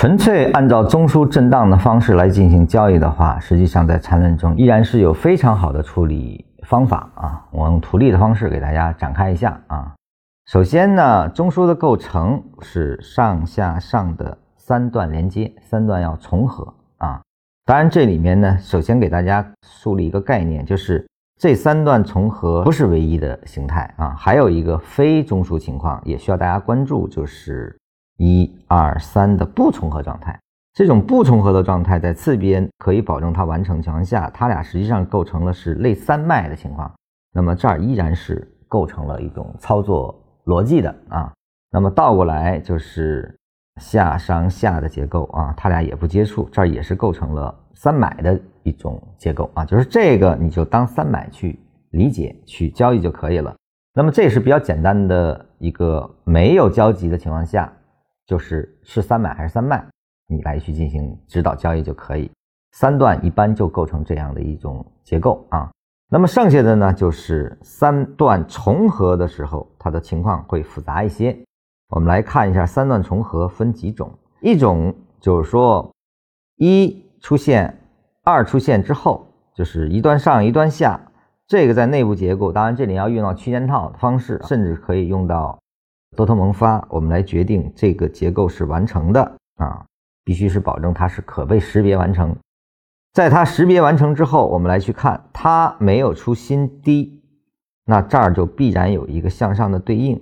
纯粹按照中枢震荡的方式来进行交易的话，实际上在缠论中依然是有非常好的处理方法啊。我用图例的方式给大家展开一下啊。首先呢，中枢的构成是上下上的三段连接，三段要重合啊。当然这里面呢，首先给大家树立一个概念，就是这三段重合不是唯一的形态啊，还有一个非中枢情况也需要大家关注，就是。一二三的不重合状态，这种不重合的状态在次边可以保证它完成情况下，它俩实际上构成了是类三脉的情况。那么这儿依然是构成了一种操作逻辑的啊。那么倒过来就是下上下的结构啊，它俩也不接触，这儿也是构成了三买的一种结构啊。就是这个你就当三买去理解去交易就可以了。那么这也是比较简单的一个没有交集的情况下。就是是三买还是三卖，你来去进行指导交易就可以。三段一般就构成这样的一种结构啊。那么剩下的呢，就是三段重合的时候，它的情况会复杂一些。我们来看一下三段重合分几种，一种就是说一出现，二出现之后，就是一段上一段下，这个在内部结构，当然这里要用到区间套的方式，甚至可以用到。多头萌发，我们来决定这个结构是完成的啊，必须是保证它是可被识别完成。在它识别完成之后，我们来去看它没有出新低，那这儿就必然有一个向上的对应。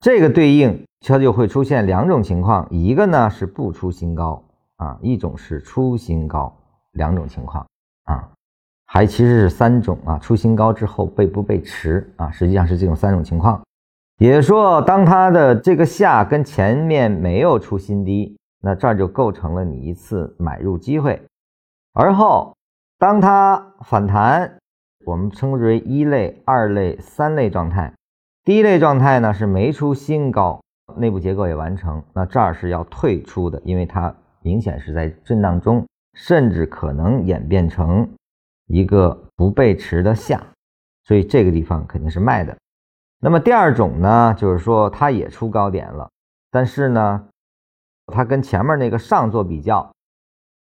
这个对应它就会出现两种情况，一个呢是不出新高啊，一种是出新高，两种情况啊，还其实是三种啊，出新高之后被不被持啊，实际上是这种三种情况。也说，当它的这个下跟前面没有出新低，那这儿就构成了你一次买入机会。而后，当它反弹，我们称之为一类、二类、三类状态。第一类状态呢是没出新高，内部结构也完成，那这儿是要退出的，因为它明显是在震荡中，甚至可能演变成一个不背驰的下，所以这个地方肯定是卖的。那么第二种呢，就是说它也出高点了，但是呢，它跟前面那个上做比较，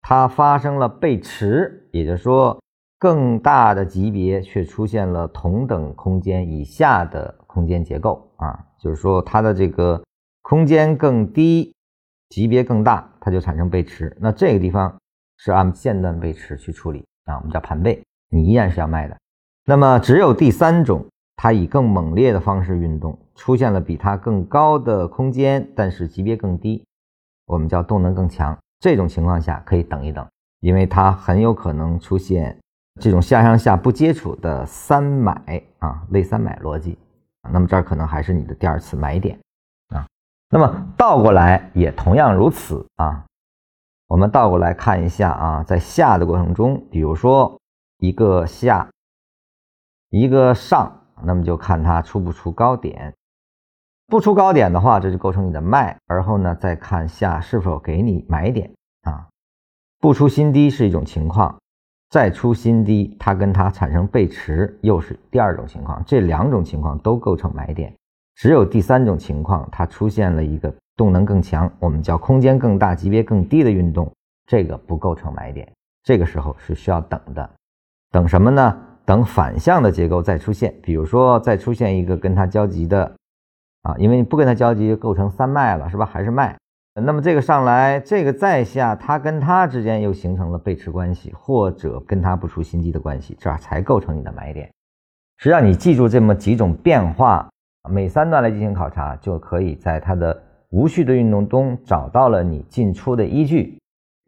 它发生了背驰，也就是说更大的级别却出现了同等空间以下的空间结构啊，就是说它的这个空间更低，级别更大，它就产生背驰。那这个地方是按线段背驰去处理啊，我们叫盘背，你依然是要卖的。那么只有第三种。它以更猛烈的方式运动，出现了比它更高的空间，但是级别更低，我们叫动能更强。这种情况下可以等一等，因为它很有可能出现这种下上下不接触的三买啊，类三买逻辑。那么这儿可能还是你的第二次买点啊。那么倒过来也同样如此啊。我们倒过来看一下啊，在下的过程中，比如说一个下，一个上。那么就看它出不出高点，不出高点的话，这就构成你的卖。而后呢，再看下是否给你买点啊。不出新低是一种情况，再出新低，它跟它产生背驰又是第二种情况。这两种情况都构成买点，只有第三种情况，它出现了一个动能更强，我们叫空间更大、级别更低的运动，这个不构成买点。这个时候是需要等的，等什么呢？等反向的结构再出现，比如说再出现一个跟它交集的，啊，因为你不跟它交集，构成三脉了，是吧？还是脉？那么这个上来，这个再下，它跟它之间又形成了背驰关系，或者跟它不出新低的关系，这才构成你的买点。实际上，你记住这么几种变化，每三段来进行考察，就可以在它的无序的运动中找到了你进出的依据。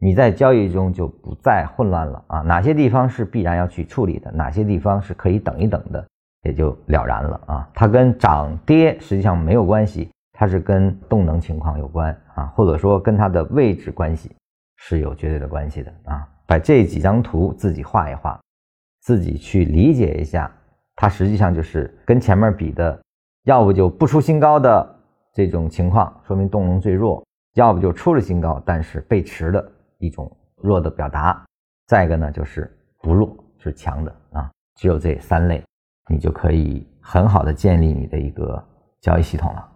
你在交易中就不再混乱了啊！哪些地方是必然要去处理的，哪些地方是可以等一等的，也就了然了啊！它跟涨跌实际上没有关系，它是跟动能情况有关啊，或者说跟它的位置关系是有绝对的关系的啊！把这几张图自己画一画，自己去理解一下，它实际上就是跟前面比的，要不就不出新高的这种情况，说明动能最弱；要不就出了新高，但是背驰的。一种弱的表达，再一个呢就是不弱是强的啊，只有这三类，你就可以很好的建立你的一个交易系统了。